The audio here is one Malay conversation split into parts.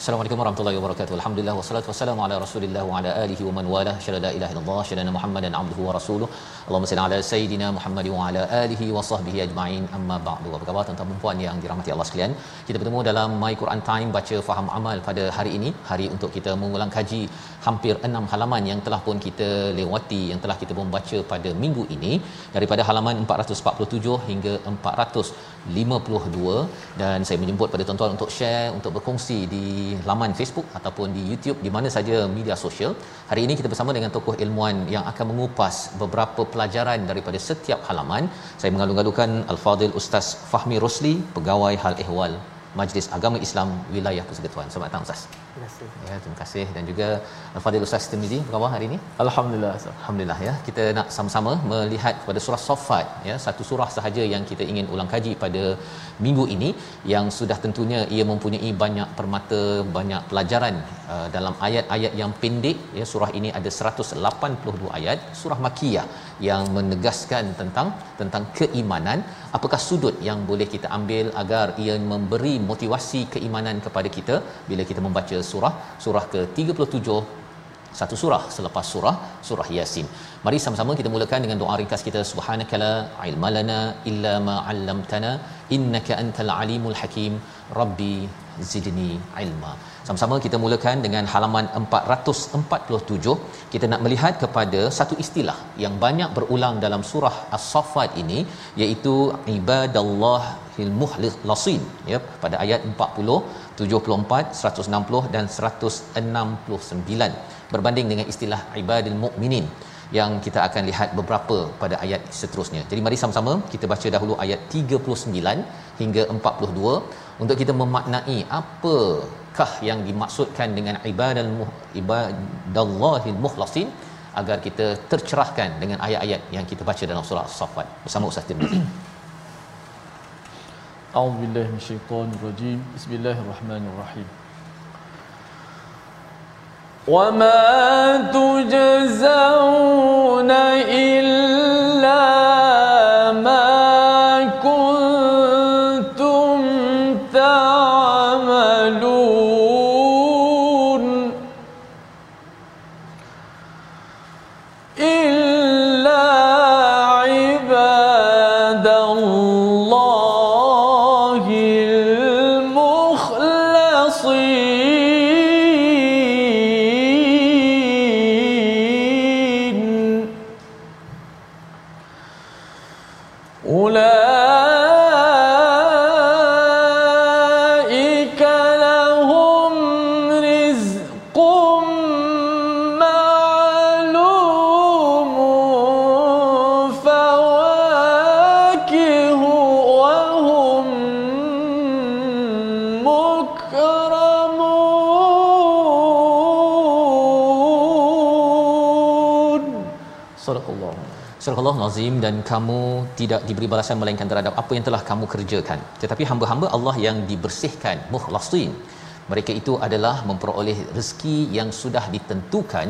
Assalamualaikum warahmatullahi wabarakatuh. Alhamdulillah wassalatu wassalamu ala Rasulillah wa ala alihi wa man wala. Syada la ilaha illallah, syada Muhammadan abduhu wa rasuluh. Allahumma salli ala sayidina Muhammad wa ala alihi wa sahbihi ajma'in. Amma ba'du. Apa khabar tuan-tuan dan puan yang dirahmati Allah sekalian? Kita bertemu dalam My Quran Time baca faham amal pada hari ini, hari untuk kita mengulang kaji hampir enam halaman yang telah pun kita lewati, yang telah kita pun baca pada minggu ini daripada halaman 447 hingga 452 dan saya menjemput pada tuan-tuan untuk share, untuk berkongsi di laman Facebook ataupun di YouTube di mana saja media sosial. Hari ini kita bersama dengan tokoh ilmuan yang akan mengupas beberapa pelajaran daripada setiap halaman. Saya mengalu-alukan Al-Fadil Ustaz Fahmi Rosli, pegawai hal ehwal Majlis Agama Islam Wilayah Persekutuan. Selamat datang Ustaz. Terima kasih. Ya, terima kasih dan juga Al-Fadil Ustaz Tirmizi, apa khabar hari ini? Alhamdulillah Ustaz. Alhamdulillah ya. Kita nak sama-sama melihat kepada surah Saffat ya, satu surah sahaja yang kita ingin ulang kaji pada minggu ini yang sudah tentunya ia mempunyai banyak permata, banyak pelajaran uh, dalam ayat-ayat yang pendek ya. Surah ini ada 182 ayat, surah Makkiyah yang menegaskan tentang tentang keimanan, apakah sudut yang boleh kita ambil agar ia memberi motivasi keimanan kepada kita? Bila kita membaca surah surah ke-37 satu surah selepas surah surah yasin. Mari sama-sama kita mulakan dengan doa ringkas kita. Subhanakala ilmalana illa ma 'allamtana innaka antal alimul hakim. Rabbi zidni ilma. Sama-sama kita mulakan dengan halaman 447 kita nak melihat kepada satu istilah yang banyak berulang dalam surah as-saffat ini iaitu ibadallahil muhlasin ya pada ayat 40 74 160 dan 169 berbanding dengan istilah ibadil mukminin yang kita akan lihat beberapa pada ayat seterusnya. Jadi mari sama-sama kita baca dahulu ayat 39 hingga 42 untuk kita memaknai apakah yang dimaksudkan dengan ibadal ibadallahil mukhlasin agar kita tercerahkan dengan ayat-ayat yang kita baca dalam surah As-Saffat bersama Ustaz Tim. A'udzubillahi minasyaitonirrajim. Bismillahirrahmanirrahim. وما تجزون إلا Nazim dan kamu tidak diberi balasan melainkan terhadap apa yang telah kamu kerjakan. Tetapi hamba-hamba Allah yang dibersihkan, mukhlasin. Mereka itu adalah memperoleh rezeki yang sudah ditentukan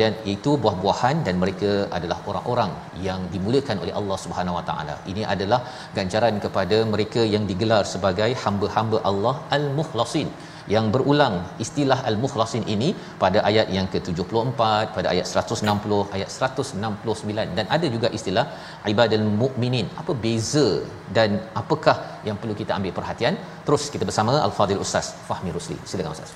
dan itu buah-buahan dan mereka adalah orang-orang yang dimuliakan oleh Allah Subhanahu Wa Taala. Ini adalah ganjaran kepada mereka yang digelar sebagai hamba-hamba Allah Al-Mukhlasin yang berulang istilah al-mukhlasin ini pada ayat yang ke-74 pada ayat 160 ayat 169 dan ada juga istilah ibadul mukminin apa beza dan apakah yang perlu kita ambil perhatian terus kita bersama al-fadil ustaz Fahmi Rusli silakan ustaz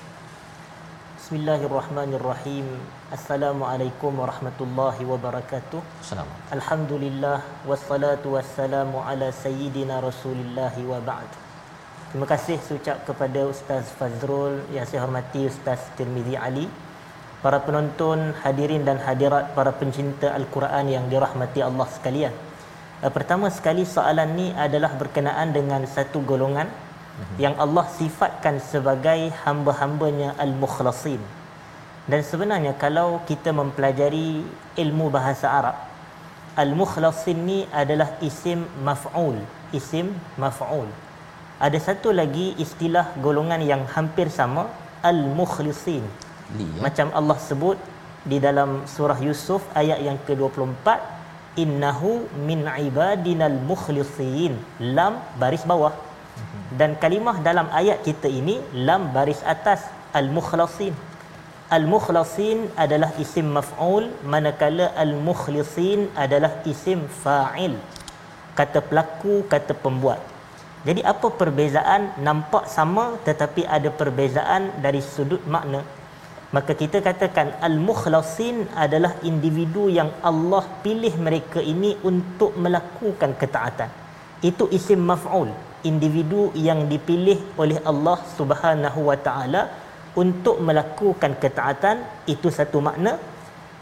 Bismillahirrahmanirrahim. Assalamualaikum warahmatullahi wabarakatuh. Assalamualaikum. Alhamdulillah wassalatu wassalamu ala sayyidina Rasulillah wa ba'd. Terima kasih ucap kepada Ustaz Fazrul yang saya hormati Ustaz Tirmizi Ali, para penonton, hadirin dan hadirat, para pencinta Al-Quran yang dirahmati Allah sekalian. Eh, pertama sekali soalan ni adalah berkenaan dengan satu golongan yang Allah sifatkan sebagai hamba-hambanya al-mukhlasin. Dan sebenarnya kalau kita mempelajari ilmu bahasa Arab, al-mukhlasin ni adalah isim maf'ul, isim maf'ul. Ada satu lagi istilah golongan yang hampir sama, al-mukhlisin. Li, ya? Macam Allah sebut di dalam surah Yusuf ayat yang ke-24, innahu min ibadinal mukhlisin. Lam baris bawah dan kalimah dalam ayat kita ini lam baris atas al-mukhlasin al-mukhlasin adalah isim maf'ul manakala al-mukhlisin adalah isim fa'il kata pelaku kata pembuat jadi apa perbezaan nampak sama tetapi ada perbezaan dari sudut makna? Maka kita katakan al-mukhlasin adalah individu yang Allah pilih mereka ini untuk melakukan ketaatan. Itu isim maf'ul individu yang dipilih oleh Allah Subhanahu wa taala untuk melakukan ketaatan itu satu makna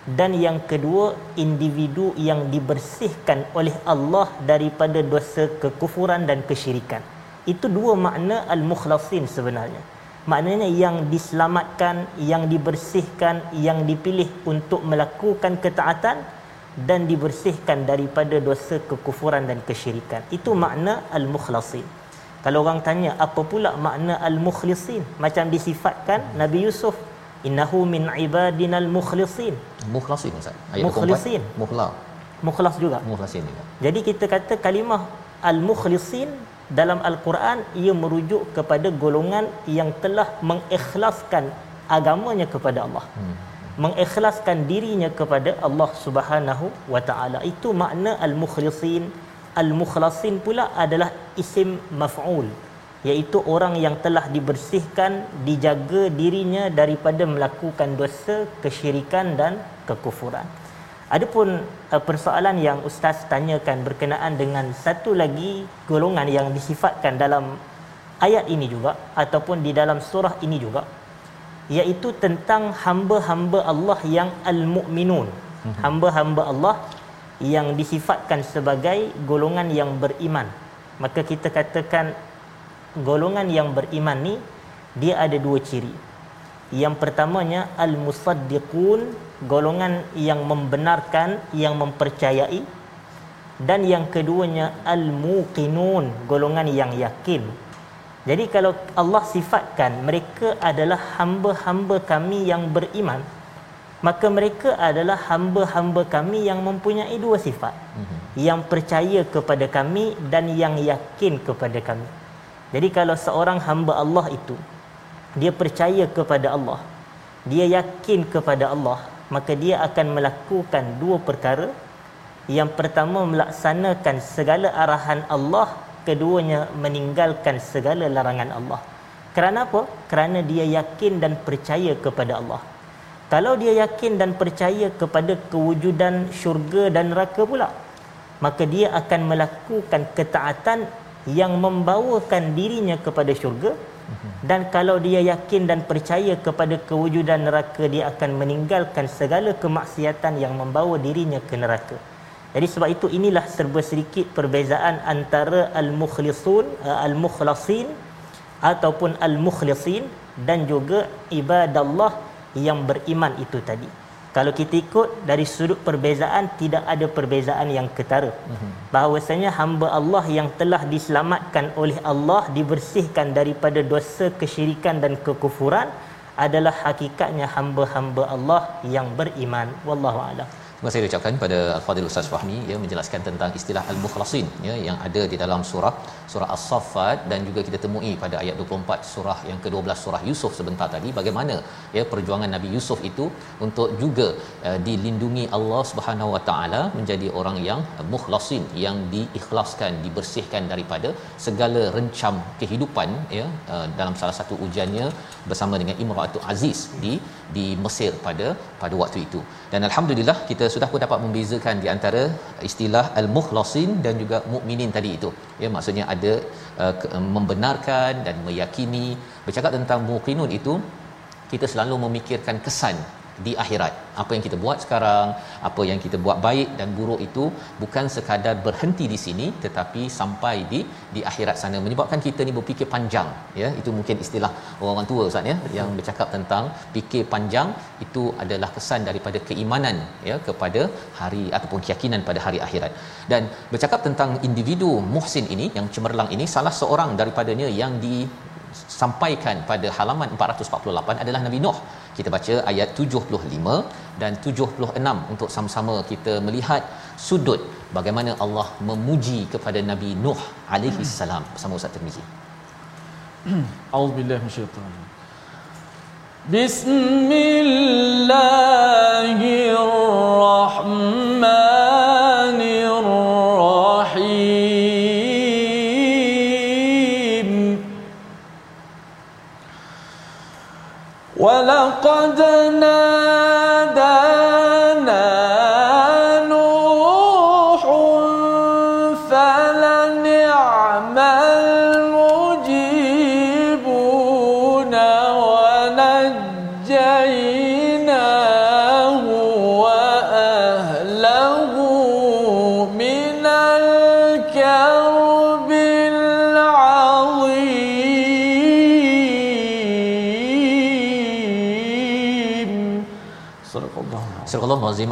dan yang kedua individu yang dibersihkan oleh Allah daripada dosa kekufuran dan kesyirikan itu dua makna al-mukhlasin sebenarnya maknanya yang diselamatkan yang dibersihkan yang dipilih untuk melakukan ketaatan dan dibersihkan daripada dosa kekufuran dan kesyirikan. Itu makna al-mukhlasin. Kalau orang tanya apa pula makna al-mukhlisin? Macam disifatkan Nabi Yusuf, innahu min ibadinal mukhlisin. Mukhlasin Ustaz. Ayat Mukhlasin. 24, Mukhla. Mukhlas juga. Mukhlasin juga. Jadi kita kata kalimah al-mukhlisin dalam al-Quran ia merujuk kepada golongan yang telah mengikhlaskan agamanya kepada Allah. Hmm. Mengikhlaskan dirinya kepada Allah Subhanahu wa taala. Itu makna. Al-mukhlasin pula adalah isim maf'ul iaitu orang yang telah dibersihkan dijaga dirinya daripada melakukan dosa kesyirikan dan kekufuran. Adapun uh, persoalan yang ustaz tanyakan berkenaan dengan satu lagi golongan yang disifatkan dalam ayat ini juga ataupun di dalam surah ini juga iaitu tentang hamba-hamba Allah yang al-mu'minun. Mhm. Hamba-hamba Allah yang disifatkan sebagai golongan yang beriman. Maka kita katakan golongan yang beriman ni dia ada dua ciri. Yang pertamanya al-musaddiqun, golongan yang membenarkan, yang mempercayai. Dan yang keduanya al-muqinun, golongan yang yakin. Jadi kalau Allah sifatkan mereka adalah hamba-hamba kami yang beriman, maka mereka adalah hamba-hamba kami yang mempunyai dua sifat. Mm-hmm. Yang percaya kepada kami dan yang yakin kepada kami. Jadi kalau seorang hamba Allah itu dia percaya kepada Allah, dia yakin kepada Allah, maka dia akan melakukan dua perkara. Yang pertama melaksanakan segala arahan Allah, keduanya meninggalkan segala larangan Allah. Kerana apa? Kerana dia yakin dan percaya kepada Allah. Kalau dia yakin dan percaya kepada kewujudan syurga dan neraka pula, maka dia akan melakukan ketaatan yang membawakan dirinya kepada syurga dan kalau dia yakin dan percaya kepada kewujudan neraka dia akan meninggalkan segala kemaksiatan yang membawa dirinya ke neraka. Jadi sebab itu inilah serba sedikit perbezaan antara al-mukhlisun, eh, al-mukhlasin ataupun al-mukhlisin dan juga ibadallah yang beriman itu tadi kalau kita ikut dari sudut perbezaan tidak ada perbezaan yang ketara. Mm-hmm. bahawasanya hamba Allah yang telah diselamatkan oleh Allah dibersihkan daripada dosa kesyirikan dan kekufuran adalah hakikatnya hamba-hamba Allah yang beriman. Wallahu a'lam Terima kasih ucapkan pada Al-Fadhil Ustaz Fahmi. Ya menjelaskan tentang istilah al-mukhlasin ya yang ada di dalam surah surah As-Saffat. Dan juga kita temui pada ayat 24 surah yang ke-12 surah Yusuf sebentar tadi bagaimana ya perjuangan Nabi Yusuf itu untuk juga uh, dilindungi Allah Subhanahu Wa Taala menjadi orang yang mukhlasin yang diikhlaskan dibersihkan daripada segala rencam kehidupan ya uh, dalam salah satu ujiannya bersama dengan Imratul Aziz di di Mesir pada pada waktu itu. Dan alhamdulillah kita sudah pun dapat membezakan di antara istilah al-mukhlasin dan juga mukminin tadi itu. Ya maksudnya ada uh, ke, membenarkan dan meyakini bercakap tentang mukminun itu kita selalu memikirkan kesan di akhirat. Apa yang kita buat sekarang, apa yang kita buat baik dan buruk itu bukan sekadar berhenti di sini tetapi sampai di di akhirat sana menyebabkan kita ni berfikir panjang ya. Itu mungkin istilah orang-orang tua Ustaz ya yang bercakap tentang fikir panjang itu adalah kesan daripada keimanan ya kepada hari ataupun keyakinan pada hari akhirat. Dan bercakap tentang individu muhsin ini yang cemerlang ini salah seorang daripadanya yang di sampaikan pada halaman 448 adalah Nabi Nuh. Kita baca ayat 75 dan 76 untuk sama-sama kita melihat sudut bagaimana Allah memuji kepada Nabi Nuh alaihi salam. Bersama Ustaz Tirmizi. A'udzubillahi minasyaitanir Bismillahirrahmanirrahim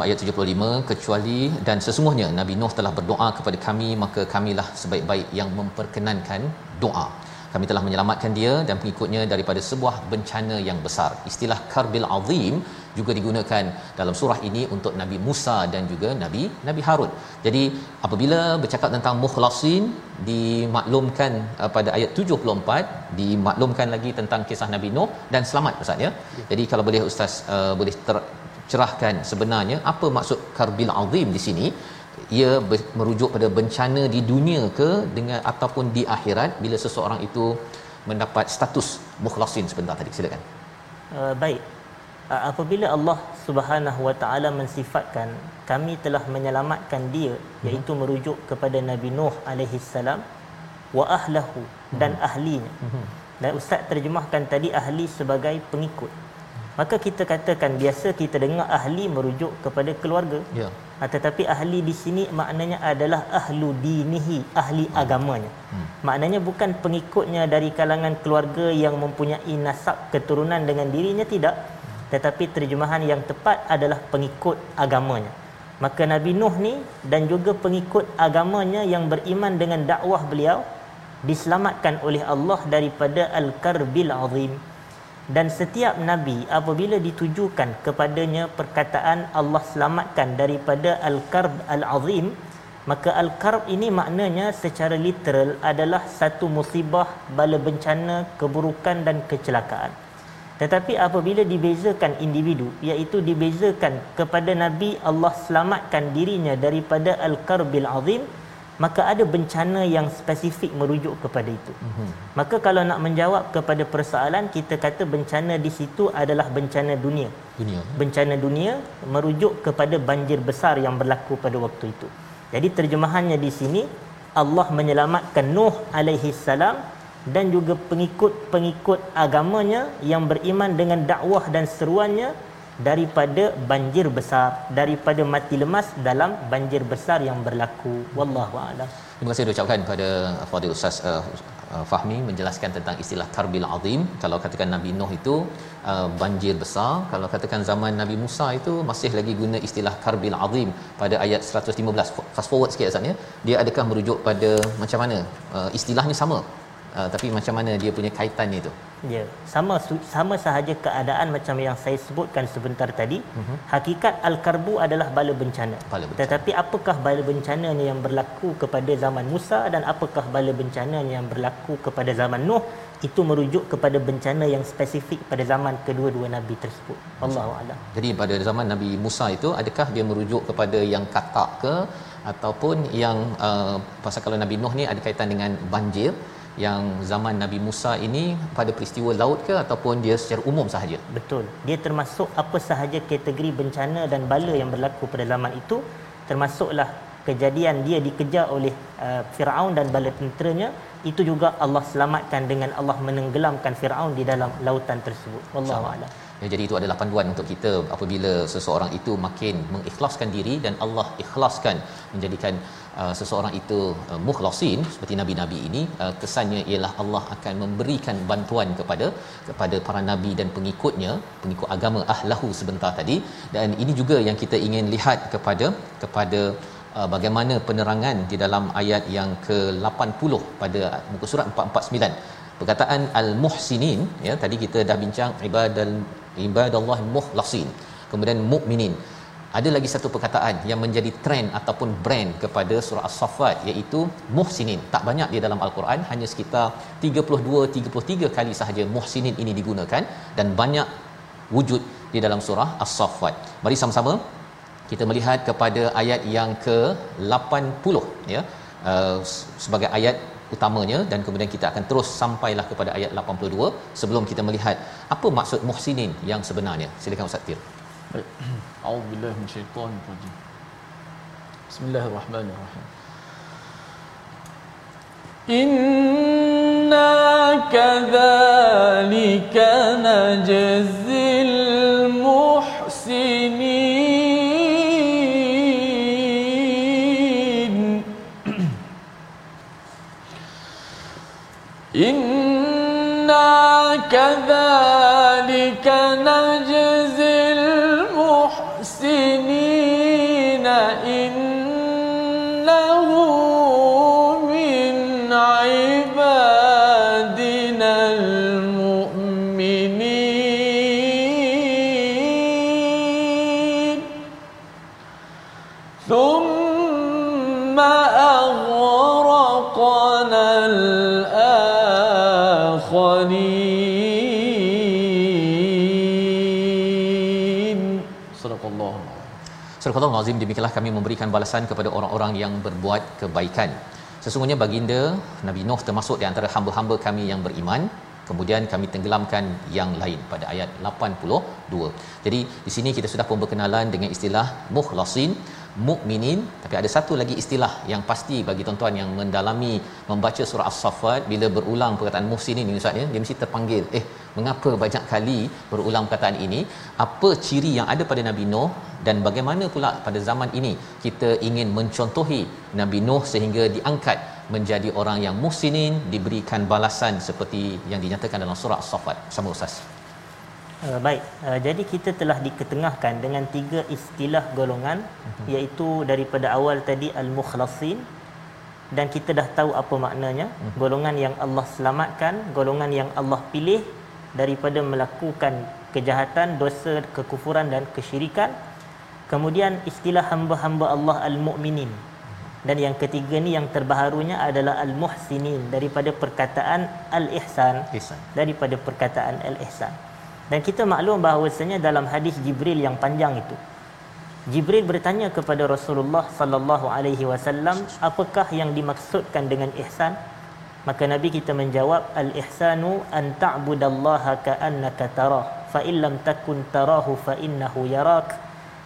ayat 75 kecuali dan sesungguhnya Nabi Nuh telah berdoa kepada kami maka kamilah sebaik-baik yang memperkenankan doa. Kami telah menyelamatkan dia dan pengikutnya daripada sebuah bencana yang besar. Istilah karbil azim juga digunakan dalam surah ini untuk Nabi Musa dan juga Nabi Nabi Harun. Jadi apabila bercakap tentang mukhlasin dimaklumkan uh, pada ayat 74 dimaklumkan lagi tentang kisah Nabi Nuh dan selamat Ustaz ya. Jadi kalau boleh Ustaz uh, boleh ter, cerahkan sebenarnya apa maksud karbil azim di sini ia ber- merujuk pada bencana di dunia ke dengan ataupun di akhirat bila seseorang itu mendapat status mukhlasin sebentar tadi silakan Uh, baik. Uh, apabila Allah Subhanahu Wa Taala mensifatkan kami telah menyelamatkan dia iaitu merujuk kepada Nabi Nuh alaihi salam wa ahlahu dan ahlinya. Dan ustaz terjemahkan tadi ahli sebagai pengikut. Maka kita katakan biasa kita dengar ahli merujuk kepada keluarga. ya Ha, tetapi ahli di sini maknanya adalah ahlu dinihi, ahli agamanya. Hmm. Maknanya bukan pengikutnya dari kalangan keluarga yang mempunyai nasab keturunan dengan dirinya tidak. Tetapi terjemahan yang tepat adalah pengikut agamanya. Maka Nabi Nuh ni dan juga pengikut agamanya yang beriman dengan dakwah beliau diselamatkan oleh Allah daripada al-karbil azim dan setiap nabi apabila ditujukan kepadanya perkataan Allah selamatkan daripada al-karb al-azim maka al-karb ini maknanya secara literal adalah satu musibah bala bencana keburukan dan kecelakaan. Tetapi apabila dibezakan individu iaitu dibezakan kepada nabi Allah selamatkan dirinya daripada al-karbil azim maka ada bencana yang spesifik merujuk kepada itu. Mm-hmm. Maka kalau nak menjawab kepada persoalan kita kata bencana di situ adalah bencana dunia. dunia Bencana dunia merujuk kepada banjir besar yang berlaku pada waktu itu. Jadi terjemahannya di sini Allah menyelamatkan Nuh alaihi salam dan juga pengikut-pengikut agamanya yang beriman dengan dakwah dan seruannya daripada banjir besar daripada mati lemas dalam banjir besar yang berlaku wallahu a'lam Terima kasih diucapkan kepada Fadil Ustaz uh, Fahmi menjelaskan tentang istilah karbil azim. Kalau katakan Nabi Nuh itu uh, banjir besar, kalau katakan zaman Nabi Musa itu masih lagi guna istilah karbil azim pada ayat 115. Fast forward sikit Ustaz ya. Dia adakah merujuk pada macam mana? Uh, istilahnya sama uh, tapi macam mana dia punya kaitannya itu Ya, sama sama sahaja keadaan macam yang saya sebutkan sebentar tadi. Uh-huh. Hakikat al-karbu adalah bala bencana. Bala bencana. Tetapi apakah bala bencananya yang berlaku kepada zaman Musa dan apakah bala bencananya yang berlaku kepada zaman Nuh? Itu merujuk kepada bencana yang spesifik pada zaman kedua-dua nabi tersebut. Allahu a'lam. Jadi pada zaman Nabi Musa itu adakah dia merujuk kepada yang katak ke ataupun yang uh, pasal kalau Nabi Nuh ni ada kaitan dengan banjir yang zaman Nabi Musa ini pada peristiwa laut ke ataupun dia secara umum sahaja? Betul. Dia termasuk apa sahaja kategori bencana dan bala yang berlaku pada zaman itu termasuklah kejadian dia dikejar oleh uh, Firaun dan bala tenteranya itu juga Allah selamatkan dengan Allah menenggelamkan Firaun di dalam lautan tersebut. Wallahu a'lam. Ya, jadi itu adalah panduan untuk kita. Apabila seseorang itu makin mengikhlaskan diri dan Allah ikhlaskan menjadikan uh, seseorang itu uh, mukhlasin seperti nabi-nabi ini uh, kesannya ialah Allah akan memberikan bantuan kepada kepada para nabi dan pengikutnya pengikut agama ahlahu sebentar tadi. Dan ini juga yang kita ingin lihat kepada kepada uh, bagaimana penerangan di dalam ayat yang ke-80 pada muka surat 449 perkataan al-muhsinin ya tadi kita dah bincang ibadal ibadallah mukhlasin kemudian mukminin ada lagi satu perkataan yang menjadi trend ataupun brand kepada surah as-saffat iaitu muhsinin. Tak banyak di dalam al-Quran hanya sekitar 32 33 kali sahaja muhsinin ini digunakan dan banyak wujud di dalam surah as-saffat. Mari sama-sama kita melihat kepada ayat yang ke-80 ya. Uh, sebagai ayat utamanya dan kemudian kita akan terus sampailah kepada ayat 82 sebelum kita melihat apa maksud muhsinin yang sebenarnya silakan ustaz Tir. A'udzubillahi minasyaitonir rajim. Bismillahirrahmanirrahim. Inna kadzalika najzil Kadzalika najzil المحسنين إنه من عبادنا المؤمنين. ثم أغرقنا الآخرين Surah Al-Azim demikianlah kami memberikan balasan kepada orang-orang yang berbuat kebaikan. Sesungguhnya baginda Nabi Nuh termasuk di antara hamba-hamba kami yang beriman. Kemudian kami tenggelamkan yang lain pada ayat 82. Jadi di sini kita sudah pun berkenalan dengan istilah mukhlasin, mukminin, tapi ada satu lagi istilah yang pasti bagi tuan-tuan yang mendalami membaca surah As-Saffat bila berulang perkataan muhsinin ini Ustaz ya, dia mesti terpanggil, eh mengapa banyak kali berulang perkataan ini? Apa ciri yang ada pada Nabi Nuh dan bagaimana pula pada zaman ini kita ingin mencontohi Nabi Nuh sehingga diangkat menjadi orang yang muhsinin diberikan balasan seperti yang dinyatakan dalam surah As-Saffat. Sama Ustaz. Uh, baik, uh, jadi kita telah diketengahkan dengan tiga istilah golongan uh-huh. iaitu daripada awal tadi al-mukhlasin dan kita dah tahu apa maknanya, uh-huh. golongan yang Allah selamatkan, golongan yang Allah pilih daripada melakukan kejahatan, dosa, kekufuran dan kesyirikan. Kemudian istilah hamba-hamba Allah al-mukminin. Dan yang ketiga ni yang terbaharunya adalah al-muhsinin daripada perkataan al-ihsan, Ihsan. daripada perkataan al-ihsan. Dan kita maklum bahawasanya dalam hadis Jibril yang panjang itu. Jibril bertanya kepada Rasulullah sallallahu alaihi wasallam apakah yang dimaksudkan dengan ihsan? Maka nabi kita menjawab al ihsanu an ta'budallaha ka'annaka tarah. Fa illam takun tarahu fa innahu yarak.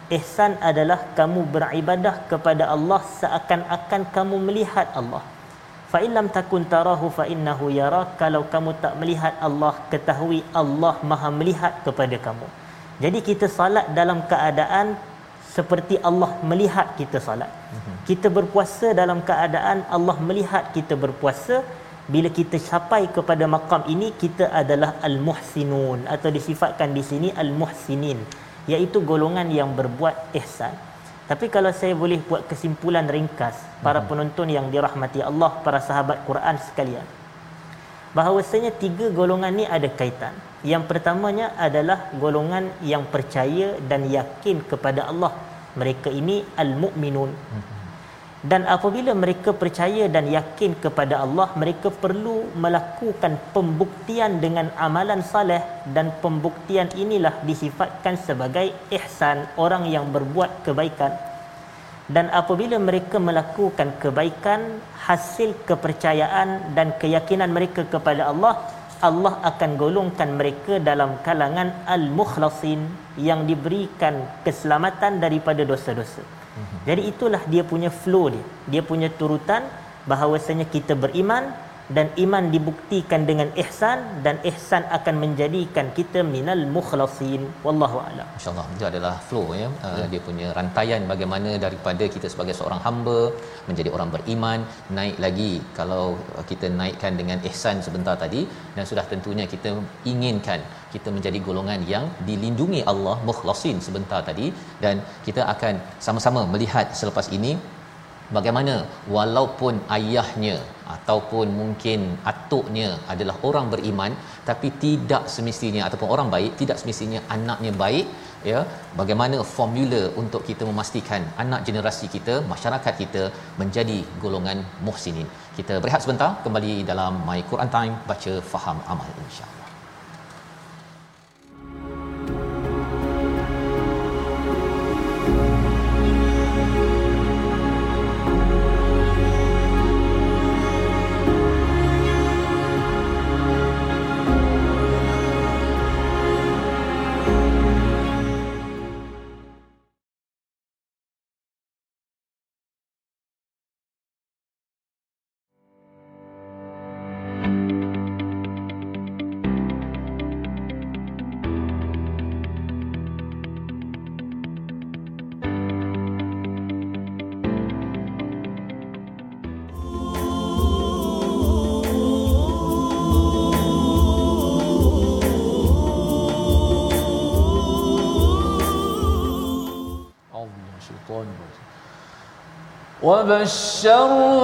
Ihsan adalah kamu beribadah kepada Allah seakan-akan kamu melihat Allah fa illam takun tarahu fa innahu yarak kalau kamu tak melihat Allah ketahui Allah Maha melihat kepada kamu. Jadi kita salat dalam keadaan seperti Allah melihat kita salat. Kita berpuasa dalam keadaan Allah melihat kita berpuasa. Bila kita sampai kepada makam ini kita adalah al-muhsinun. Atau disifatkan di sini al-muhsinin iaitu golongan yang berbuat ihsan tapi kalau saya boleh buat kesimpulan ringkas para penonton yang dirahmati Allah para sahabat Quran sekalian bahawasanya tiga golongan ni ada kaitan. Yang pertamanya adalah golongan yang percaya dan yakin kepada Allah. Mereka ini al-mu'minun. Dan apabila mereka percaya dan yakin kepada Allah, mereka perlu melakukan pembuktian dengan amalan saleh dan pembuktian inilah disifatkan sebagai ihsan, orang yang berbuat kebaikan. Dan apabila mereka melakukan kebaikan, hasil kepercayaan dan keyakinan mereka kepada Allah, Allah akan golongkan mereka dalam kalangan al-mukhlasin yang diberikan keselamatan daripada dosa-dosa. Jadi itulah dia punya flow dia. Dia punya turutan bahawasanya kita beriman dan iman dibuktikan dengan ihsan dan ihsan akan menjadikan kita minal mukhlasin. Wallahu a'lam. Insyaallah itu adalah flow ya. Uh, dia punya rantaian bagaimana daripada kita sebagai seorang hamba menjadi orang beriman naik lagi. Kalau kita naikkan dengan ihsan sebentar tadi dan sudah tentunya kita inginkan kita menjadi golongan yang dilindungi Allah mukhlasin sebentar tadi dan kita akan sama-sama melihat selepas ini bagaimana? Walaupun ayahnya ataupun mungkin atuknya adalah orang beriman tapi tidak semestinya ataupun orang baik tidak semestinya anaknya baik ya bagaimana formula untuk kita memastikan anak generasi kita masyarakat kita menjadi golongan muhsinin? Kita berehat sebentar kembali dalam my Quran time baca faham amal insyaallah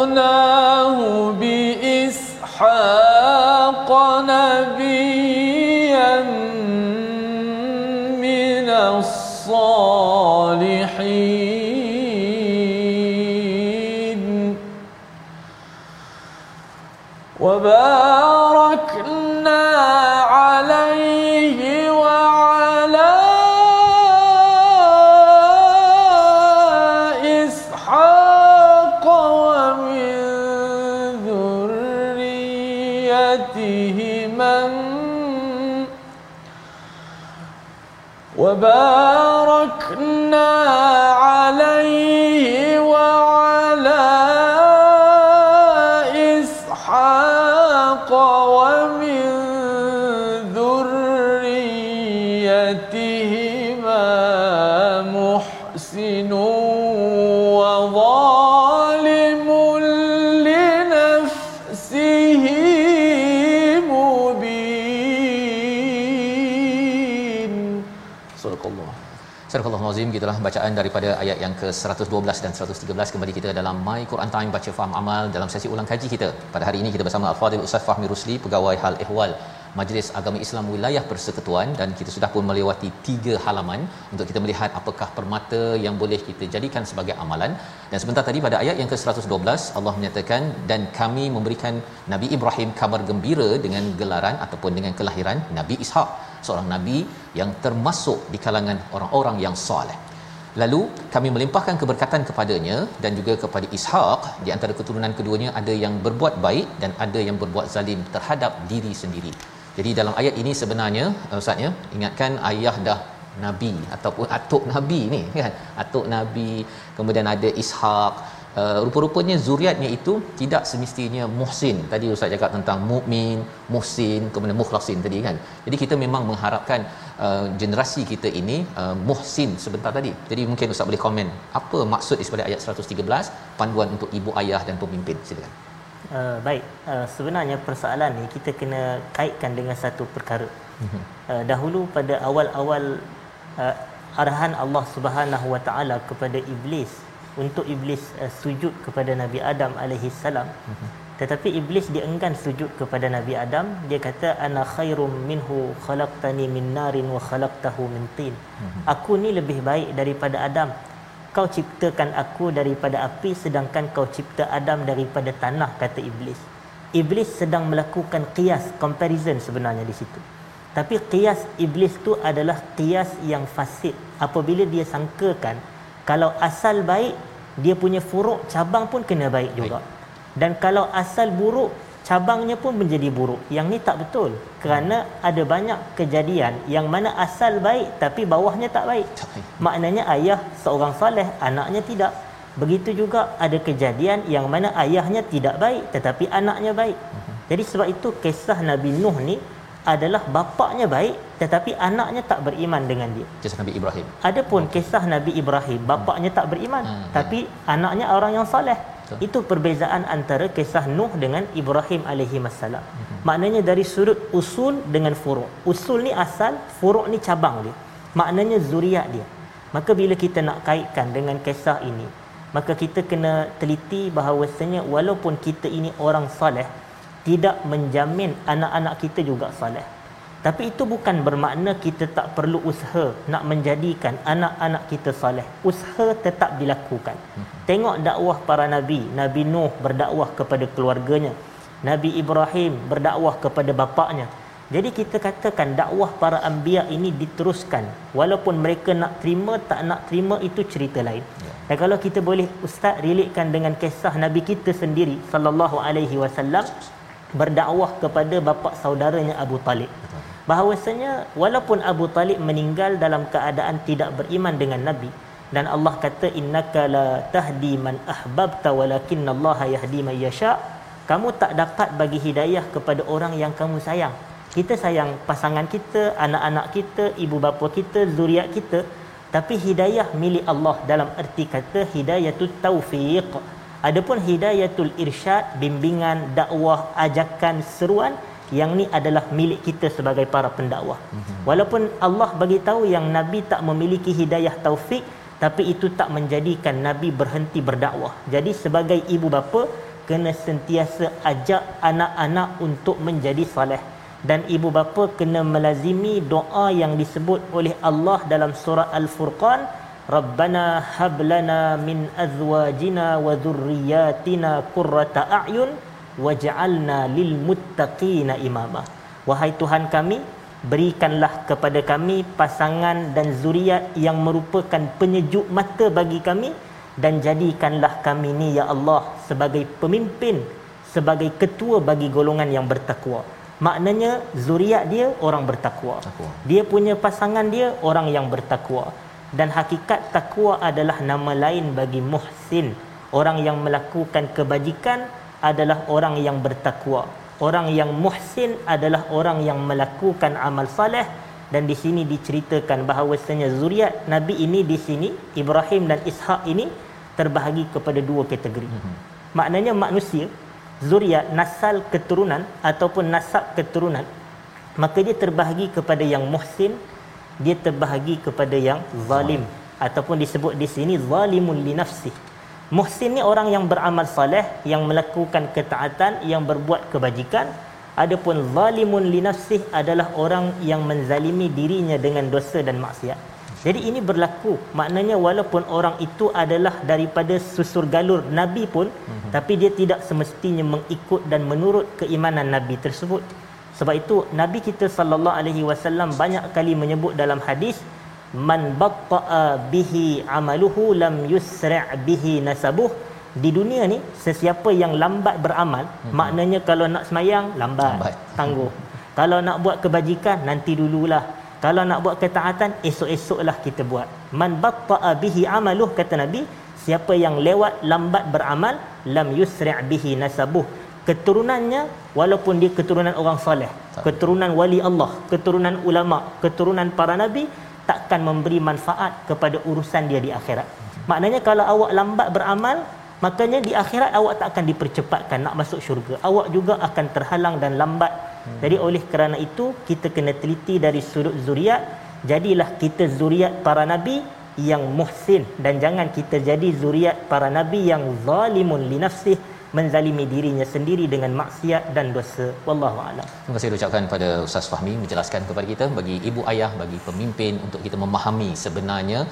وبشرناه بإسحاق daripada ayat yang ke-112 dan 113 kembali kita dalam My Quran Time baca faham amal dalam sesi ulang kaji kita. Pada hari ini kita bersama Al-Fadhil Ustaz Fahmi Rusli pegawai hal ehwal Majlis Agama Islam Wilayah Persekutuan. Dan kita sudah pun melewati tiga halaman untuk kita melihat apakah permata yang boleh kita jadikan sebagai amalan. Dan sebentar tadi pada ayat yang ke-112 Allah menyatakan dan kami memberikan Nabi Ibrahim kabar gembira dengan gelaran ataupun dengan kelahiran Nabi Ishak. Seorang nabi yang termasuk di kalangan orang-orang yang soleh Lalu kami melimpahkan keberkatan kepadanya dan juga kepada Ishak di antara keturunan keduanya ada yang berbuat baik dan ada yang berbuat zalim terhadap diri sendiri. Jadi dalam ayat ini sebenarnya uh, ustaz ya ingatkan ayah dah nabi ataupun atuk nabi ni kan atuk nabi kemudian ada Ishak Uh, rupa-rupanya zuriatnya itu tidak semestinya muhsin. Tadi ustaz cakap tentang mukmin, muhsin, kemudian mukhlasin tadi kan. Jadi kita memang mengharapkan uh, generasi kita ini uh, muhsin sebentar tadi. Jadi mungkin ustaz boleh komen apa maksud daripada ayat 113 panduan untuk ibu ayah dan pemimpin. Silakan. Uh, baik, uh, sebenarnya persoalan ni kita kena kaitkan dengan satu perkara. Uh, dahulu pada awal-awal uh, arahan Allah Subhanahu Wa Taala kepada iblis untuk iblis uh, sujud kepada Nabi Adam alaihi salam. tetapi iblis dia enggan sujud kepada Nabi Adam. Dia kata ana khairum minhu khalaqtani min narin wa khalaqtahu min tin. Hmm. aku ni lebih baik daripada Adam. Kau ciptakan aku daripada api sedangkan kau cipta Adam daripada tanah kata iblis. Iblis sedang melakukan qiyas comparison sebenarnya di situ. Tapi qiyas iblis tu adalah qiyas yang fasid. Apabila dia sangkakan kalau asal baik dia punya furuk cabang pun kena baik juga. Baik. dan kalau asal buruk cabangnya pun menjadi buruk. Yang ni tak betul. Kerana ada banyak kejadian yang mana asal baik tapi bawahnya tak baik. Maknanya ayah seorang saleh anaknya tidak. Begitu juga ada kejadian yang mana ayahnya tidak baik tetapi anaknya baik. Mhm. jadi sebab itu kisah Nabi Nuh ni adalah bapaknya baik tetapi anaknya tak beriman dengan dia. Kisah Nabi Ibrahim. Adapun okay. kisah Nabi Ibrahim, bapaknya tak beriman hmm. tapi hmm. anaknya orang yang soleh. Betul. Itu perbezaan antara kisah Nuh dengan Ibrahim alaihi wasallam. Hmm. Maknanya dari sudut usul dengan furuk. Usul ni asal, furuk ni cabang dia. Maknanya zuriat dia. Maka bila kita nak kaitkan dengan kisah ini, maka kita kena teliti bahawasanya walaupun kita ini orang soleh, tidak menjamin anak-anak kita juga saleh. Tapi itu bukan bermakna kita tak perlu usaha nak menjadikan anak-anak kita saleh. Usaha tetap dilakukan. Tengok dakwah para nabi. Nabi Nuh berdakwah kepada keluarganya. Nabi Ibrahim berdakwah kepada bapaknya. Jadi kita katakan dakwah para anbiya ini diteruskan walaupun mereka nak terima tak nak terima itu cerita lain. Ya. Dan kalau kita boleh ustaz relatekan dengan kisah nabi kita sendiri sallallahu alaihi wasallam berdakwah kepada bapa saudaranya Abu Talib. Bahawasanya walaupun Abu Talib meninggal dalam keadaan tidak beriman dengan Nabi dan Allah kata innaka la tahdi man ahbabta walakinallaha yahdi man yasha kamu tak dapat bagi hidayah kepada orang yang kamu sayang. Kita sayang pasangan kita, anak-anak kita, ibu bapa kita, zuriat kita tapi hidayah milik Allah dalam erti kata hidayatut taufiq Adapun hidayatul irsyad, bimbingan, dakwah, ajakan, seruan yang ni adalah milik kita sebagai para pendakwah. Mhm. Walaupun Allah bagi tahu yang nabi tak memiliki hidayah taufik tapi itu tak menjadikan nabi berhenti berdakwah. Jadi sebagai ibu bapa kena sentiasa ajak anak-anak untuk menjadi soleh dan ibu bapa kena melazimi doa yang disebut oleh Allah dalam surah Al-Furqan Rabbana hab lana min azwajina wa dhurriyyatina qurrata a'yun waj'alna lil muttaqina imama. Wahai Tuhan kami, berikanlah kepada kami pasangan dan zuriat yang merupakan penyejuk mata bagi kami dan jadikanlah kami ni ya Allah sebagai pemimpin, sebagai ketua bagi golongan yang bertakwa. Maknanya zuriat dia orang bertakwa. Dia punya pasangan dia orang yang bertakwa dan hakikat takwa adalah nama lain bagi muhsin orang yang melakukan kebajikan adalah orang yang bertakwa. Orang yang muhsin adalah orang yang melakukan amal saleh. Dan di sini diceritakan bahawasanya zuriat nabi ini di sini Ibrahim dan Ishak ini terbahagi kepada dua kategori. Mm-hmm. maknanya manusia zuriat nasal keturunan ataupun nasab keturunan maka dia terbahagi kepada yang muhsin dia terbahagi kepada yang zalim. Ataupun disebut di sini zalimun li nafsi. Muhsin ni orang yang beramal soleh, yang melakukan ketaatan, yang berbuat kebajikan. Adapun zalimun li nafsi adalah orang yang menzalimi dirinya dengan dosa dan maksiat. Jadi ini berlaku. Maknanya walaupun orang itu adalah daripada susur galur Nabi pun, mm-hmm. tapi dia tidak semestinya mengikut dan menurut keimanan Nabi tersebut. Sebab itu Nabi kita sallallahu alaihi wasallam banyak kali menyebut dalam hadis man batta'a bihi amaluhu lam yusra' bihi nasabuh. Di dunia ni sesiapa yang lambat beramal hmm. maknanya kalau nak semayang lambat, lambat. tangguh. Kalau nak buat kebajikan nanti dululah. Kalau nak buat ketaatan esok-esoklah kita buat. Man batta'a bihi amaluh kata nabi siapa yang lewat lambat beramal lam yusra' bihi nasabuh. Keturunannya walaupun dia keturunan orang soleh keturunan wali Allah keturunan ulama keturunan para nabi takkan memberi manfaat kepada urusan dia di akhirat. Maknanya kalau awak lambat beramal makanya di akhirat awak tak akan dipercepatkan nak masuk syurga. Awak juga akan terhalang dan lambat. Jadi oleh kerana itu kita kena teliti dari sudut zuriat. Jadilah kita zuriat para nabi yang muhsin. Dan jangan kita jadi zuriat para nabi yang zalimun li nafsih menzalimi dirinya sendiri dengan maksiat dan dosa. Wallahu alam. Terima kasih ucapkan pada Ustaz Fahmi menjelaskan kepada kita bagi ibu ayah bagi pemimpin untuk kita memahami sebenarnya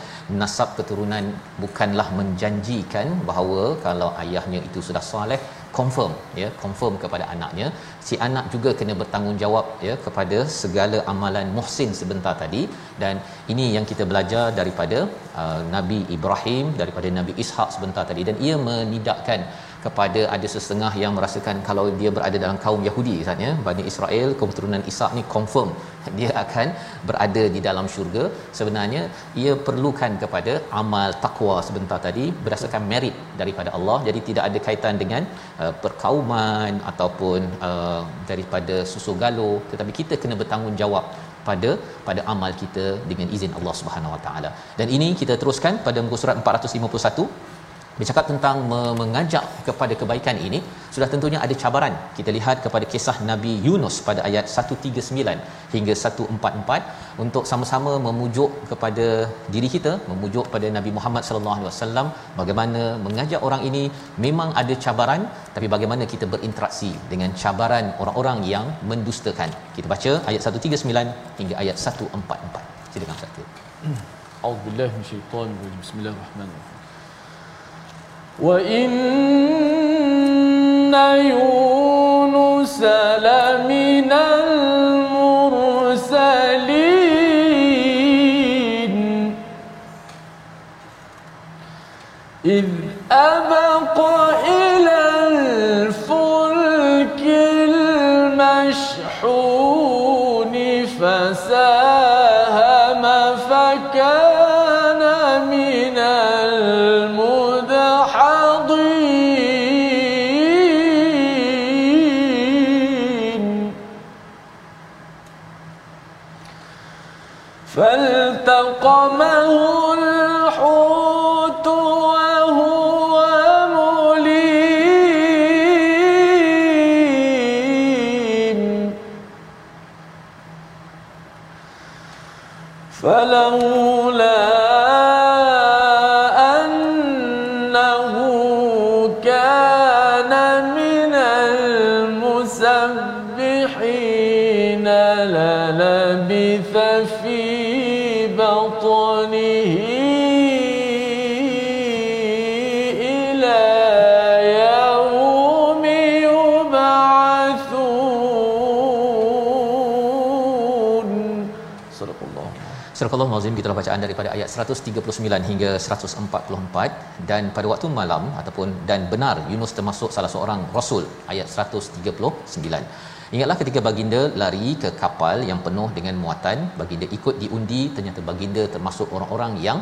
nasab keturunan bukanlah menjanjikan bahawa kalau ayahnya itu sudah soleh confirm ya confirm kepada anaknya. Si anak juga kena bertanggungjawab ya kepada segala amalan muhsin sebentar tadi. Dan ini yang kita belajar daripada uh, Nabi Ibrahim daripada Nabi Ishak sebentar tadi. Dan ia menidakkan kepada ada sesetengah yang merasakan kalau dia berada dalam kaum Yahudi katanya Bani Israel keturunan Ishak ni confirm dia akan berada di dalam syurga. Sebenarnya ia perlukan kepada amal takwa sebentar tadi berdasarkan merit daripada Allah. Jadi tidak ada kaitan dengan uh, perkauman ataupun uh, daripada susu galuh tetapi kita kena bertanggungjawab pada pada amal kita dengan izin Allah Subhanahu Wa Taala. Dan ini kita teruskan pada muka surat 451 bercakap tentang mengajak kepada kebaikan ini sudah tentunya ada cabaran kita lihat kepada kisah Nabi Yunus pada ayat 139 hingga 144 untuk sama-sama memujuk kepada diri kita memujuk pada Nabi Muhammad sallallahu alaihi wasallam bagaimana mengajak orang ini memang ada cabaran tapi bagaimana kita berinteraksi dengan cabaran orang-orang yang mendustakan kita baca ayat 139 hingga ayat 144 silakan Ustaz A'udzubillahi minasyaitonir rajim. Bismillahirrahmanirrahim. وإن يونس لمن المرسلين. إذ أبق إلى سبحي Al-Azim kita bacaan daripada ayat 139 hingga 144 dan pada waktu malam ataupun dan benar Yunus termasuk salah seorang rasul ayat 139. Ingatlah ketika baginda lari ke kapal yang penuh dengan muatan, baginda ikut diundi. Ternyata baginda termasuk orang-orang yang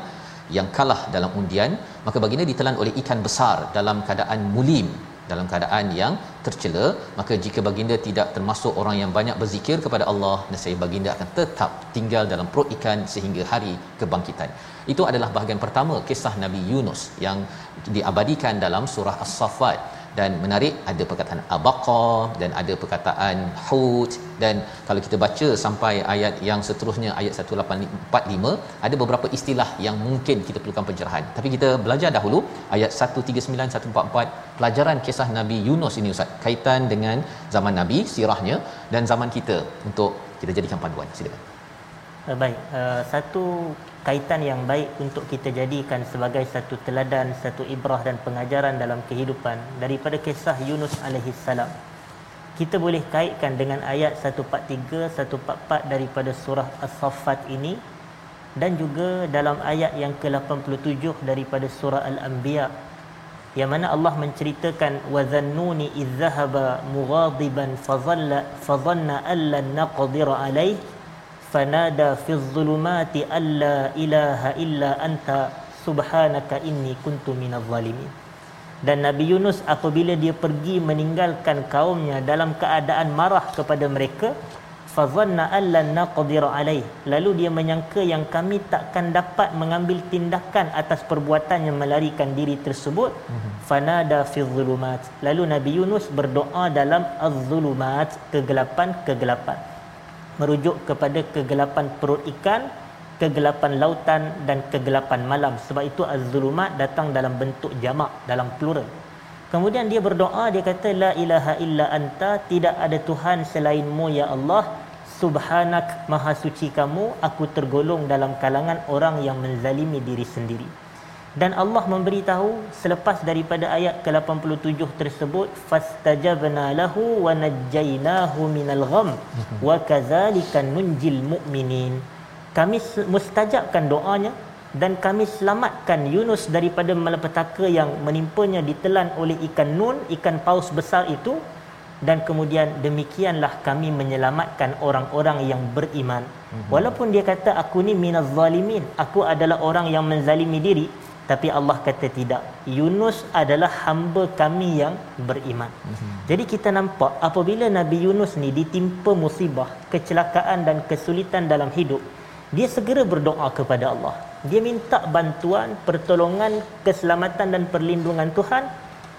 yang kalah dalam undian, maka baginda ditelan oleh ikan besar dalam keadaan mulim dalam keadaan yang tercela maka jika baginda tidak termasuk orang yang banyak berzikir kepada Allah nescaya baginda akan tetap tinggal dalam perut ikan sehingga hari kebangkitan. Itu adalah bahagian pertama kisah Nabi Yunus yang diabadikan dalam surah As-Saffat dan menarik ada perkataan abaqa dan ada perkataan hut. Dan kalau kita baca sampai ayat yang seterusnya ayat 1845 ada beberapa istilah yang mungkin kita perlukan pencerahan. Tapi kita belajar dahulu ayat 139 144 pelajaran kisah Nabi Yunus ini ustaz. Kaitan dengan zaman Nabi sirahnya dan zaman kita untuk kita jadikan panduan. Silakan Uh, baik, uh, satu kaitan yang baik untuk kita jadikan sebagai satu teladan, satu ibrah dan pengajaran dalam kehidupan daripada kisah Yunus alaihi salam. Kita boleh kaitkan dengan ayat 143, 144 daripada surah As-Saffat ini dan juga dalam ayat yang ke-87 daripada surah Al-Anbiya yang mana Allah menceritakan wazannuni idzahaba mughadiban fadhalla fadhanna allan naqdira alaih fanada fi dhulumati alla ilaha illa anta subhanaka inni kuntu minadh zalimin dan Nabi Yunus apabila dia pergi meninggalkan kaumnya dalam keadaan marah kepada mereka fadhanna allan naqdir alaih lalu dia menyangka yang kami takkan dapat mengambil tindakan atas perbuatan yang melarikan diri tersebut. Mm-hmm. fanada fi dhulumat lalu Nabi Yunus berdoa dalam az-zulumat kegelapan kegelapan merujuk kepada kegelapan perut ikan kegelapan lautan dan kegelapan malam. Sebab itu az-zulumat datang dalam bentuk jamak dalam plural. Kemudian dia berdoa dia kata la ilaha illa anta tidak ada tuhan selainmu ya Allah. Subhanak maha suci kamu aku tergolong dalam kalangan orang yang menzalimi diri sendiri. Dan Allah memberitahu selepas daripada ayat ke-87 tersebut fastajabna lahu wa najjaynahu minal gham wa kadzalika nunjil mu'minin. Kami mustajabkan doanya dan kami selamatkan Yunus daripada malapetaka yang menimpanya ditelan oleh ikan nun, ikan paus besar itu dan kemudian demikianlah kami menyelamatkan orang-orang yang beriman. Mm-hmm. Walaupun dia kata aku ni minaz zalimin, aku adalah orang yang menzalimi diri, tapi Allah kata tidak. Yunus adalah hamba kami yang beriman. Mm-hmm. Jadi kita nampak apabila Nabi Yunus ni ditimpa musibah, kecelakaan dan kesulitan dalam hidup, dia segera berdoa kepada Allah. Dia minta bantuan, pertolongan, keselamatan dan perlindungan Tuhan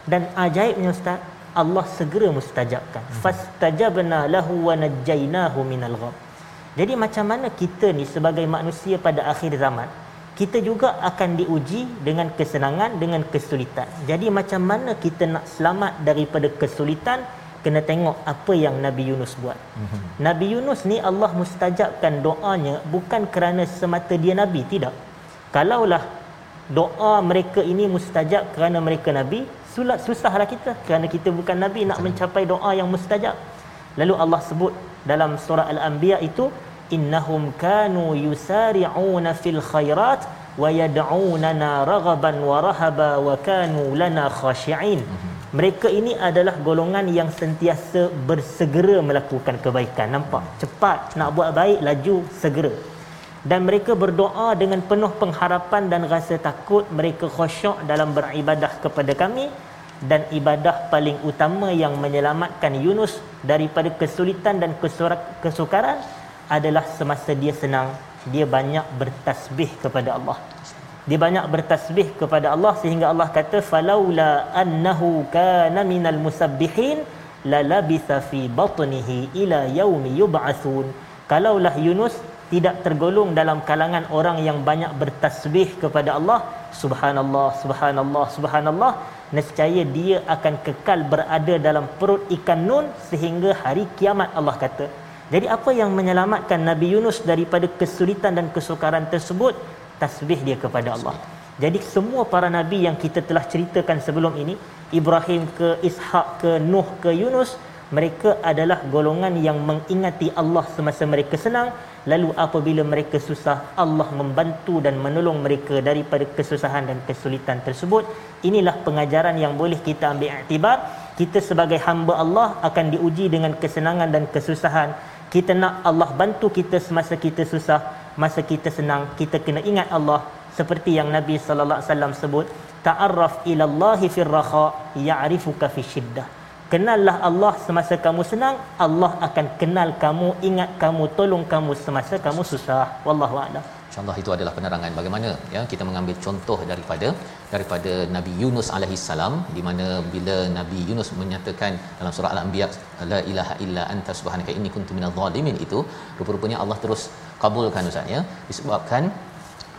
dan ajaibnya Ustaz, Allah segera mustajabkan. Hmm. Fastajabna lahu wa najjaynahu minal gham. Jadi macam mana kita ni sebagai manusia pada akhir zaman, kita juga akan diuji dengan kesenangan, dengan kesulitan. Jadi macam mana kita nak selamat daripada kesulitan, kena tengok apa yang Nabi Yunus buat. Mm-hmm. Nabi Yunus ni Allah mustajabkan doanya bukan kerana semata dia nabi, tidak. Kalaulah doa mereka ini mustajab kerana mereka nabi, sulat susahlah kita kerana kita bukan nabi nak mencapai doa yang mustajab. Lalu Allah sebut dalam surah Al-Anbiya itu innahum kanu yusari'una fil khairat wa yad'unana raghaban wa rahaba wa kanu lana khashi'in. Mereka ini adalah golongan yang sentiasa bersegera melakukan kebaikan. Nampak? Cepat nak buat baik laju segera. Dan mereka berdoa dengan penuh pengharapan dan rasa takut mereka khusyuk dalam beribadah kepada kami. Dan ibadah paling utama yang menyelamatkan Yunus daripada kesulitan dan kesukaran adalah semasa dia senang dia banyak bertasbih kepada Allah. Dia banyak bertasbih kepada Allah sehingga Allah kata falaula annahu kana minal musabbihin la labitha fi batnihi ila yaumi yub'atsun kalaulah Yunus tidak tergolong dalam kalangan orang yang banyak bertasbih kepada Allah subhanallah subhanallah subhanallah nescaya dia akan kekal berada dalam perut ikan nun sehingga hari kiamat Allah kata jadi apa yang menyelamatkan Nabi Yunus daripada kesulitan dan kesukaran tersebut tasbih dia kepada Allah. Jadi semua para nabi yang kita telah ceritakan sebelum ini, Ibrahim ke Ishak ke Nuh ke Yunus, mereka adalah golongan yang mengingati Allah semasa mereka senang, lalu apabila mereka susah, Allah membantu dan menolong mereka daripada kesusahan dan kesulitan tersebut. Inilah pengajaran yang boleh kita ambil iktibar. Kita sebagai hamba Allah akan diuji dengan kesenangan dan kesusahan. Kita nak Allah bantu kita semasa kita susah, masa kita senang kita kena ingat Allah. Seperti yang Nabi sallallahu alaihi wasallam sebut ta'arraf ila Allah fi raha ya'rifuka fi shiddah. Kenallah Allah semasa kamu senang Allah akan kenal kamu ingat kamu tolong kamu semasa kamu susah. Wallahu a'lam insyaallah itu adalah penerangan. Bagaimana? Ya kita mengambil contoh daripada daripada Nabi Yunus alaihi salam di mana bila Nabi Yunus menyatakan dalam surah al-anbiya la ilaha illa anta subhanaka inni kuntu minadh dhalimin itu rupa-rupanya Allah terus kabulkan ustaz ya. Disebabkan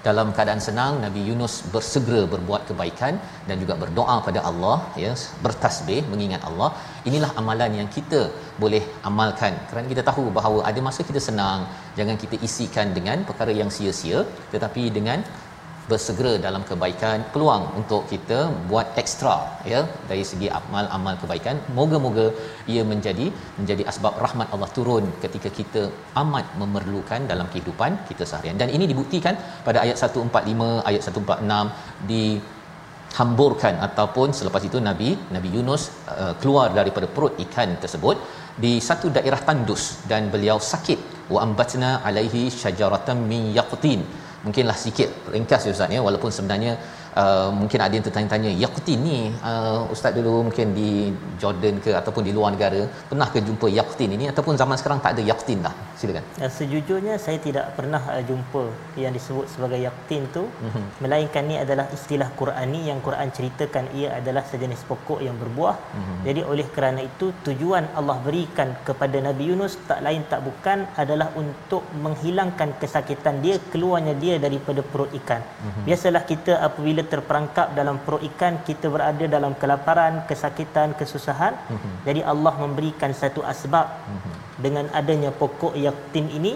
dalam keadaan senang Nabi Yunus bersegera berbuat kebaikan dan juga berdoa pada Allah ya bertasbih mengingat Allah. Inilah amalan yang kita boleh amalkan. Kerana kita tahu bahawa ada masa kita senang jangan kita isikan dengan perkara yang sia-sia tetapi dengan bersegera dalam kebaikan peluang untuk kita buat ekstra ya dari segi amal-amal kebaikan. Moga-moga ia menjadi menjadi asbab rahmat Allah turun ketika kita amat memerlukan dalam kehidupan kita seharian. Dan ini dibuktikan pada ayat 145 ayat 146 di hamburkan ataupun selepas itu nabi nabi Yunus uh, keluar daripada perut ikan tersebut di satu daerah tandus dan beliau sakit. Wa ambatna alaihi syajaratan min yaqtin mungkinlah sikit ringkas ustaz ya. Walaupun sebenarnya uh, mungkin ada yang tertanya-tanya yaqtin ni uh, ustaz dulu mungkin di Jordan ke ataupun di luar negara pernah ke jumpa yaqtin ini ataupun zaman sekarang tak ada yaqtin dah. Silakan. Ya, sejujurnya saya tidak pernah uh, jumpa yang disebut sebagai yaqtin tu. Mm-hmm. melainkan ni adalah istilah Qurani yang Quran ceritakan. Ia adalah sejenis pokok yang berbuah. Mm-hmm. jadi oleh kerana itu tujuan Allah berikan kepada Nabi Yunus tak lain tak bukan adalah untuk menghilangkan kesakitan dia keluarnya dia daripada perut ikan. Mm-hmm. biasalah kita apabila terperangkap dalam perut ikan kita berada dalam kelaparan kesakitan kesusahan. Mhm. jadi Allah memberikan satu asbab dengan adanya pokok yaktin ini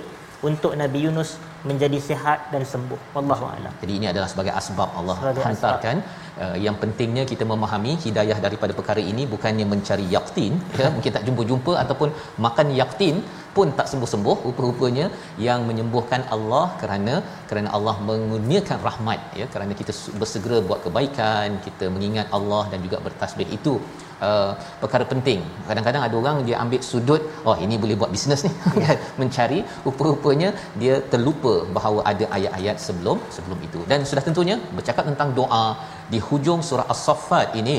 untuk Nabi Yunus menjadi sihat dan sembuh. Wallahu alam. Jadi ini adalah sebagai asbab Allah Sebagai hantarkan uh, yang pentingnya kita memahami hidayah daripada perkara ini bukannya mencari yaktin ya mungkin tak jumpa-jumpa ataupun makan yaktin pun tak sembuh-sembuh. Rupa-rupanya yang menyembuhkan Allah kerana kerana Allah mengurniakan rahmat ya kerana kita bersegera buat kebaikan kita mengingat Allah dan juga bertasbih. Itu uh, perkara penting. Kadang-kadang ada orang dia ambil sudut oh ini boleh buat bisnes ni. Kan mencari rupa-rupanya dia terlupa bahawa ada ayat-ayat sebelum sebelum itu. Dan sudah tentunya bercakap tentang doa di hujung surah As-Saffat ini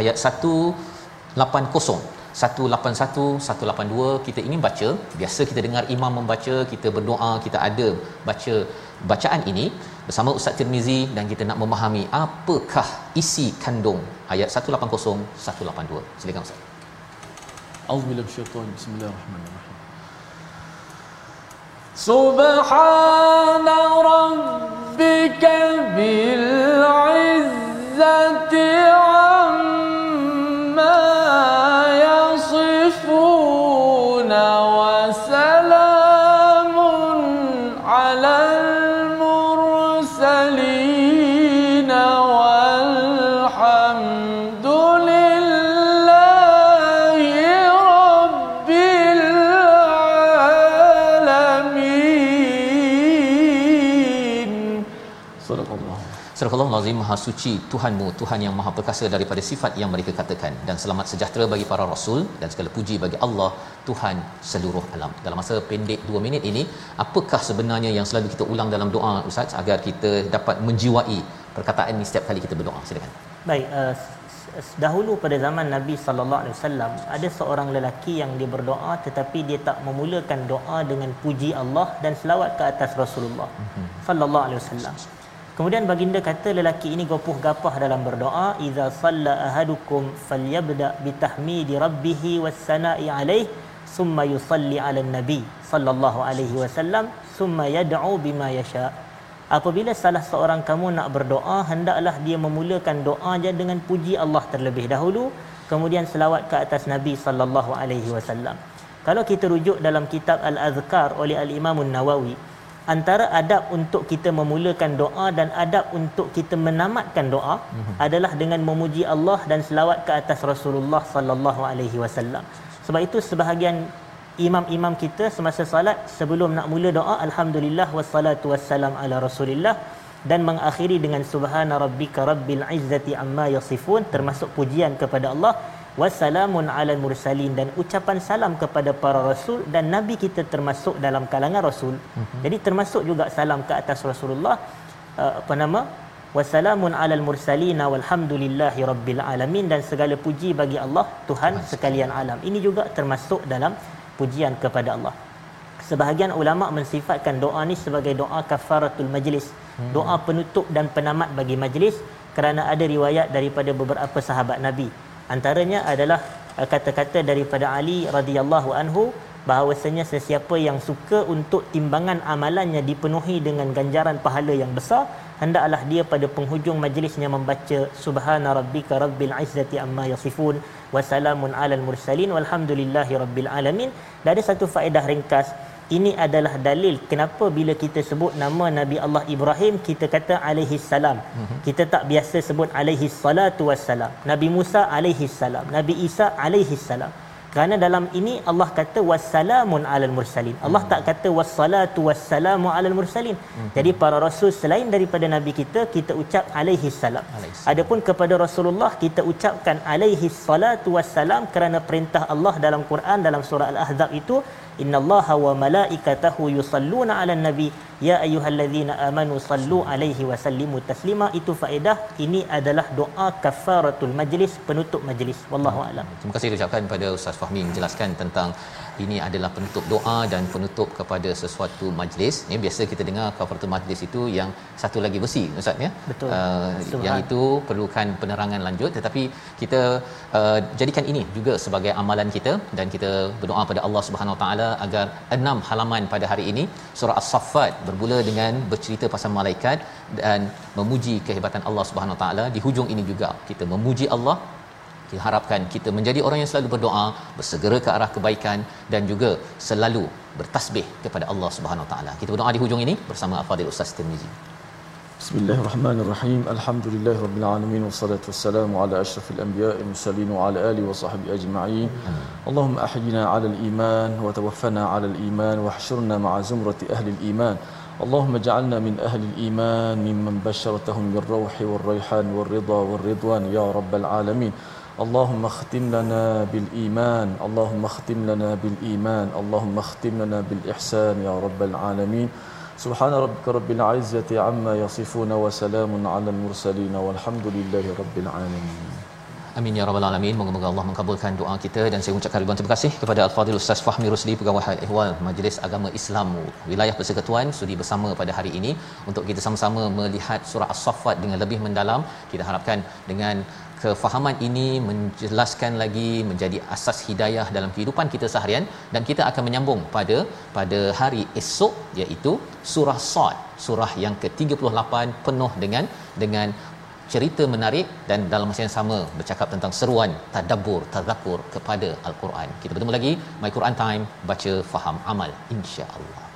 ayat 180 181 182 kita ingin baca. Biasa kita dengar imam membaca kita berdoa kita ada baca bacaan ini bersama Ustaz Tirmizi dan kita nak memahami apakah isi kandung. Ayat 180 182 silakan Ustaz. Auzubillahi minasyaitanir rajim Bismillahirrahmanirrahim. سبحان ربك بالعزة عما يصفون وسلام على Al-Azim Maha Suci Tuhanmu Tuhan yang Maha Perkasa daripada sifat yang mereka katakan dan selamat sejahtera bagi para rasul dan segala puji bagi Allah Tuhan seluruh alam. Dalam masa pendek 2 minit ini apakah sebenarnya yang selalu kita ulang dalam doa Ustaz agar kita dapat menjiwai perkataan ini setiap kali kita berdoa silakan. Baik, uh, dahulu pada zaman Nabi sallallahu alaihi wasallam ada seorang lelaki yang dia berdoa tetapi dia tak memulakan doa dengan puji Allah dan selawat ke atas Rasulullah sallallahu alaihi wasallam. Kemudian baginda kata lelaki ini gopoh gapah dalam berdoa iza salla ahadukum falyabda bitahmidi rabbih wassana'i alaih summa yusalli ala nabi sallallahu alaihi wasallam summa yad'u bima yasha Apabila salah seorang kamu nak berdoa, hendaklah dia memulakan doanya dengan puji Allah terlebih dahulu, kemudian selawat ke atas Nabi sallallahu alaihi wasallam. Kalau kita rujuk dalam kitab Al-Azkar oleh Al-Imam Nawawi, antara adab untuk kita memulakan doa dan adab untuk kita menamatkan doa adalah dengan memuji Allah dan selawat ke atas Rasulullah sallallahu alaihi wasallam. Sebab itu sebahagian imam-imam kita semasa salat sebelum nak mula doa alhamdulillah wassalatu wassalam ala rasulillah dan mengakhiri dengan subhana rabbika rabbil izzati amma yasifun termasuk pujian kepada Allah wassalamun alal mursalin dan ucapan salam kepada para rasul dan nabi kita termasuk dalam kalangan rasul. Jadi termasuk juga salam ke atas Rasulullah uh, apa nama? Wassalamun alal mursalin walhamdulillahi rabbil alamin dan segala puji bagi Allah Tuhan sekalian alam. Ini juga termasuk dalam pujian kepada Allah. Sebahagian ulama mensifatkan doa ni sebagai doa kafaratul majlis doa penutup dan penamat bagi majlis kerana ada riwayat daripada beberapa sahabat Nabi antaranya adalah uh, kata-kata daripada Ali radhiyallahu anhu bahawasanya sesiapa yang suka untuk timbangan amalannya dipenuhi dengan ganjaran pahala yang besar hendaklah dia pada penghujung majlisnya membaca subhana rabbika rabbil izzati amma yasifun wa salamun alal mursalin walhamdulillahi rabbil alamin. Dan ada satu faedah ringkas ini adalah dalil kenapa bila kita sebut nama Nabi Allah Ibrahim kita kata alaihi salam. Kita tak biasa sebut alaihi salatu wassalam. Nabi Musa alaihi salam. Nabi Isa alaihi salam. Kerana dalam ini Allah kata wassalamun alal mursalin. Allah tak kata wassalatu wassalamu alal mursalin. Jadi para rasul selain daripada nabi kita kita ucap alaihi salam. Alaihi salam. Adapun kepada Rasulullah kita ucapkan alaihi salatu wassalam kerana perintah Allah dalam Quran dalam surah Al-Ahzab itu innallaha wa malaikatahu yusalluna 'alan nabi ya ayyuhallazina amanu sallu alaihi wa sallimu taslima itu faedah ini adalah doa kafaratul majlis penutup majlis wallahu alam Terima kasih ucapkan kepada Ustaz Fahmi menjelaskan tentang ini adalah penutup doa dan penutup kepada sesuatu majlis. Ya biasa kita dengar kafaratul majlis itu yang satu lagi besi Ustaz ya. Betul. Uh, Subhan. yang itu perlukan penerangan lanjut tetapi kita uh, jadikan ini juga sebagai amalan kita dan kita berdoa pada Allah Subhanahu Wa Taala agar enam halaman pada hari ini. Surah As-Saffat bermula dengan bercerita pasal malaikat dan memuji kehebatan Allah Subhanahu Taala. Di hujung ini juga kita memuji Allah. Kita harapkan kita menjadi orang yang selalu berdoa bersegera ke arah kebaikan dan juga selalu bertasbih kepada Allah Subhanahu Taala. Kita berdoa di hujung ini bersama Al-Fadhil Ustaz Tirmizi بسم الله الرحمن الرحيم. الحمد لله رب العالمين والصلاة والسلام على أشرف الأنبياء المرسلين وعلى آله وصحبه أجمعين. اللهم أحينا على الإيمان وتوفنا على الإيمان واحشرنا مع زمرة أهل الإيمان. اللهم اجعلنا من أهل الإيمان ممن بشرتهم بالروح والريحان والرضا والرضوان يا رب العالمين. اللهم اختم لنا بالإيمان اللهم اختم لنا بالإيمان اللهم اختم لنا بالإحسان يا رب العالمين. سبحان ربك رب العزة عما يصفون وسلام على المرسلين والحمد لله رب العالمين Amin ya rabbal alamin. Moga-moga Allah mengabulkan doa kita dan saya ucapkan ribuan terima kasih kepada Al-Fadhil Ustaz Fahmi Rusli Pegawai Hal Ehwal Majlis Agama Islam Wilayah Persekutuan sudi bersama pada hari ini untuk kita sama-sama melihat surah As-Saffat dengan lebih mendalam. Kita harapkan dengan kefahaman ini menjelaskan lagi menjadi asas hidayah dalam kehidupan kita seharian dan kita akan menyambung pada pada hari esok iaitu surah Sad surah yang ke-38 penuh dengan dengan cerita menarik dan dalam masa yang sama bercakap tentang seruan tadabbur tadzakur kepada al-Quran. Kita bertemu lagi My Quran Time baca faham amal insya-Allah.